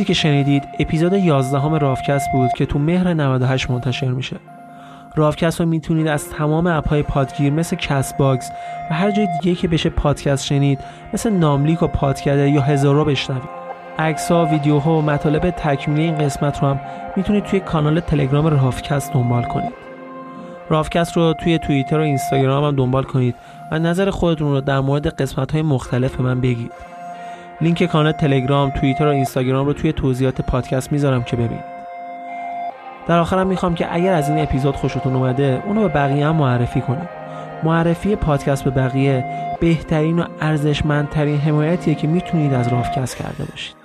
که شنیدید اپیزود 11 همه رافکست بود که تو مهر 98 منتشر میشه. رافکست رو می‌تونید از تمام اپهای پادگیر مثل کست باکس و هر جای دیگه که بشه پادکست شنید مثل ناملیک و پادکده یا هزارو بشنوید. عکس ها ویدیوها و مطالب تکمیلی این قسمت رو هم می‌تونید توی کانال تلگرام رافکست دنبال کنید. رافکست رو توی توییتر و اینستاگرام هم دنبال کنید و نظر خودتون رو در مورد قسمت های مختلف من بگید. لینک کانال تلگرام، توییتر و اینستاگرام رو توی توضیحات پادکست می‌ذارم که ببینید. در آخرم می‌خوام که اگر از این اپیزود خوشتون اومده اونو به بقیه هم معرفی کنید. معرفی پادکست به بقیه بهترین و ارزشمندترین حمایتیه که می‌تونید از رافکست کرده باشید.